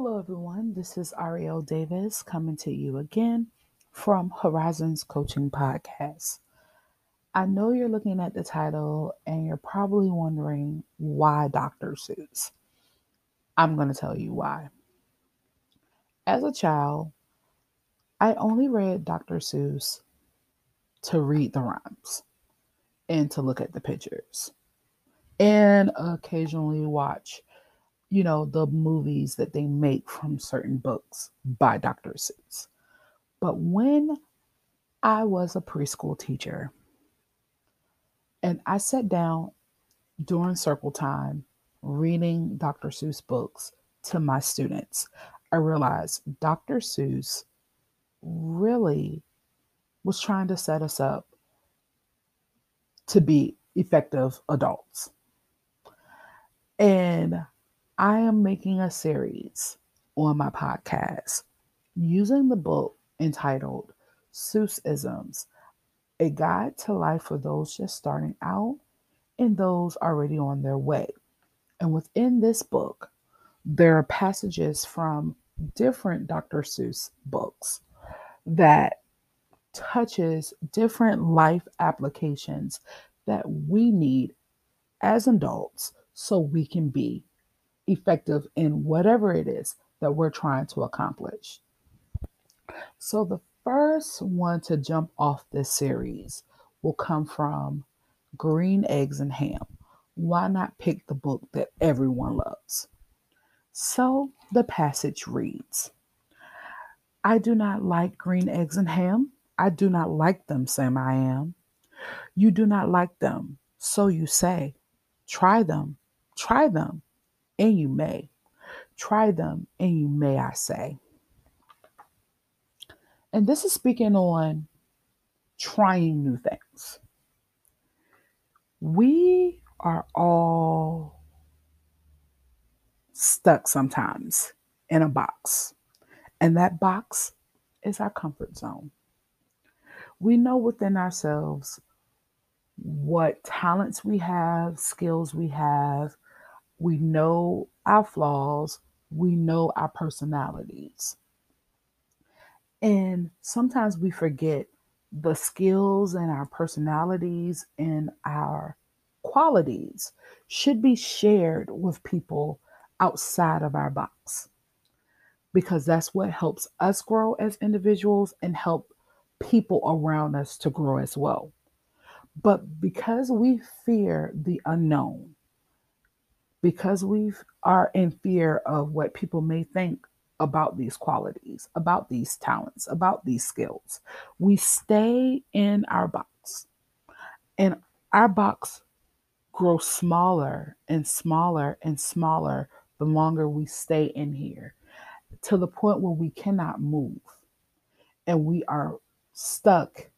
Hello, everyone. This is Ariel Davis coming to you again from Horizons Coaching Podcast. I know you're looking at the title and you're probably wondering why Dr. Seuss. I'm going to tell you why. As a child, I only read Dr. Seuss to read the rhymes and to look at the pictures and occasionally watch you know, the movies that they make from certain books by Dr. Seuss. But when I was a preschool teacher and I sat down during circle time reading Dr. Seuss books to my students, I realized Dr. Seuss really was trying to set us up to be effective adults. And I am making a series on my podcast using the book entitled Seussisms, a guide to life for those just starting out and those already on their way. And within this book, there are passages from different Dr. Seuss books that touches different life applications that we need as adults so we can be effective in whatever it is that we're trying to accomplish. So, the first one to jump off this series will come from Green Eggs and Ham. Why not pick the book that everyone loves? So, the passage reads I do not like green eggs and ham. I do not like them, Sam I am. You do not like them, so you say. Try them, try them and you may. Try them, and you may, I say. And this is speaking on trying new things. We are all stuck sometimes in a box, and that box is our comfort zone. We know within ourselves what talents we have, skills we have, we know our flaws, we know our personalities. And sometimes we forget the skills and our personalities and our qualities should be shared with people outside of our box because that's what helps us grow as individuals and help people around us to grow as well. But because we fear the unknown, because we are in fear of what people may think about these qualities, about these talents, about these skills. We stay in our box, and our box grows smaller and smaller and smaller the longer we stay in here to the point where we cannot move and we are stuck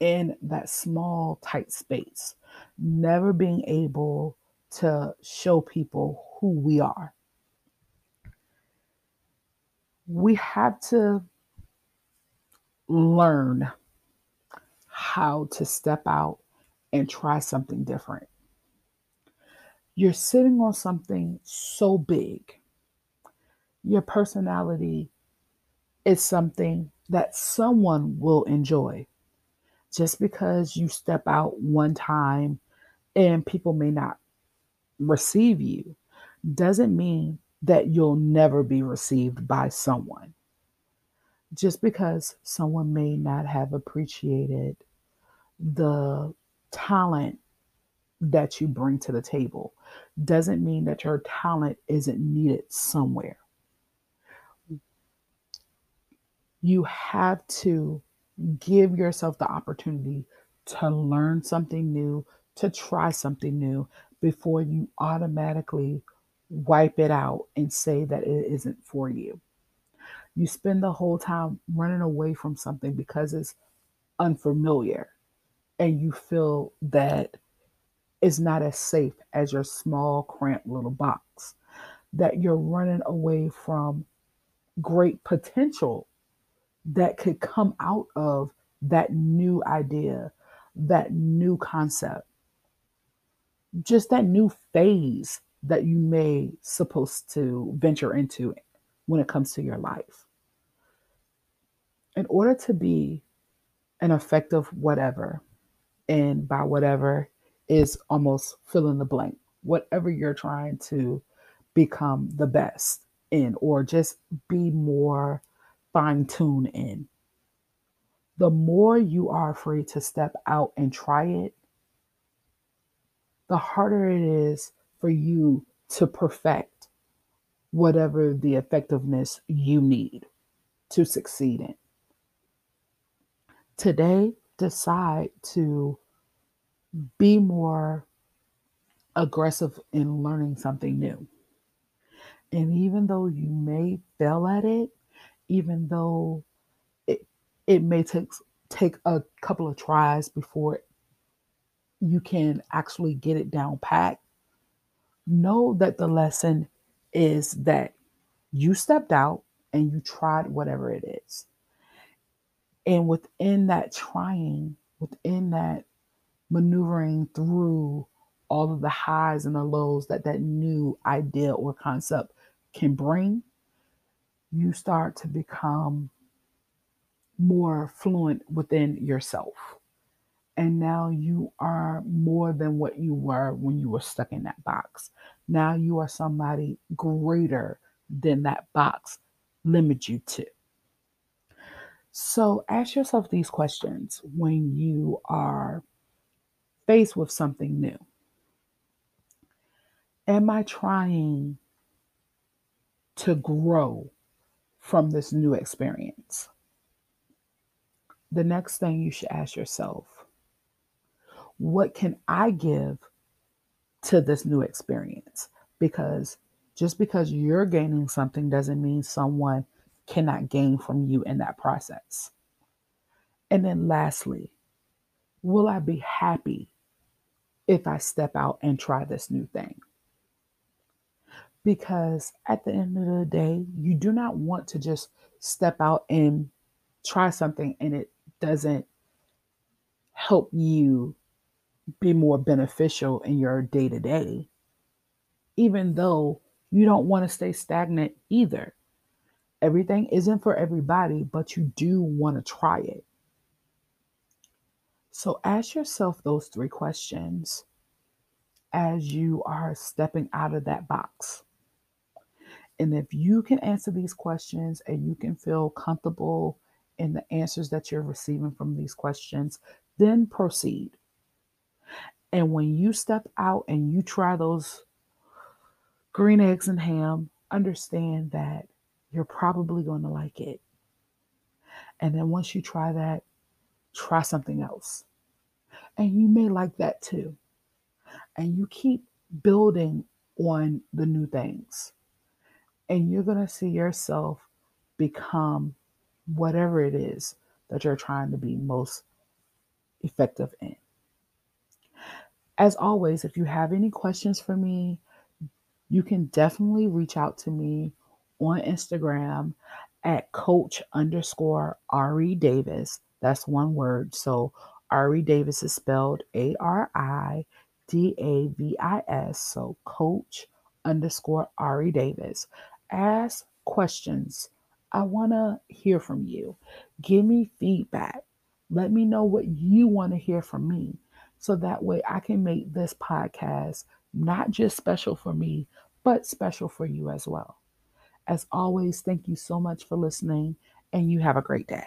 in that small, tight space, never being able to show people who we are. We have to learn how to step out and try something different. You're sitting on something so big. Your personality is something that someone will enjoy. Just because you step out one time and people may not receive you doesn't mean that you'll never be received by someone. Just because someone may not have appreciated the talent that you bring to the table doesn't mean that your talent isn't needed somewhere. You have to give yourself the opportunity to learn something new, to try something new, before you automatically wipe it out and say that it isn't for you. You spend the whole time running away from something because it's unfamiliar and you feel that it's not as safe as your small, cramped little box, that you're running away from great potential that could come out of that new idea, that new concept just that new phase that you may supposed to venture into when it comes to your life. In order to be an effective whatever, and by whatever is almost fill in the blank, whatever you're trying to become the best in, or just be more fine tuned in. The more you are free to step out and try it, the harder it is for you to perfect whatever the effectiveness you need to succeed in. Today, decide to be more aggressive in learning something new. And even though you may fail at it, even though it it may take take a couple of tries before you can actually get it down pat, know that the lesson is that you stepped out and you tried whatever it is. And within that trying, within that maneuvering through all of the highs and the lows that that new idea or concept can bring, you start to become more fluent within yourself. And now you are more than what you were when you were stuck in that box. Now you are somebody greater than that box limits you to. So ask yourself these questions when you are faced with something new. Am I trying to grow from this new experience? The next thing you should ask yourself what can I give to this new experience? Because just because you're gaining something doesn't mean someone cannot gain from you in that process. And then lastly, will I be happy if I step out and try this new thing? Because at the end of the day, you do not want to just step out and try something and it doesn't help you be more beneficial in your day to day, even though you don't want to stay stagnant either. Everything isn't for everybody, but you do want to try it. So ask yourself those three questions as you are stepping out of that box. And if you can answer these questions and you can feel comfortable in the answers that you're receiving from these questions, then proceed. And when you step out and you try those green eggs and ham, understand that you're probably going to like it. And then once you try that, try something else. And you may like that too. And you keep building on the new things. And you're going to see yourself become whatever it is that you're trying to be most effective in. As always, if you have any questions for me, you can definitely reach out to me on Instagram at coach underscore Ari Davis. That's one word. So Ari Davis is spelled A R I D A V I S. So coach underscore Ari Davis. Ask questions. I want to hear from you. Give me feedback. Let me know what you want to hear from me so that way I can make this podcast not just special for me, but special for you as well. As always, thank you so much for listening, and you have a great day.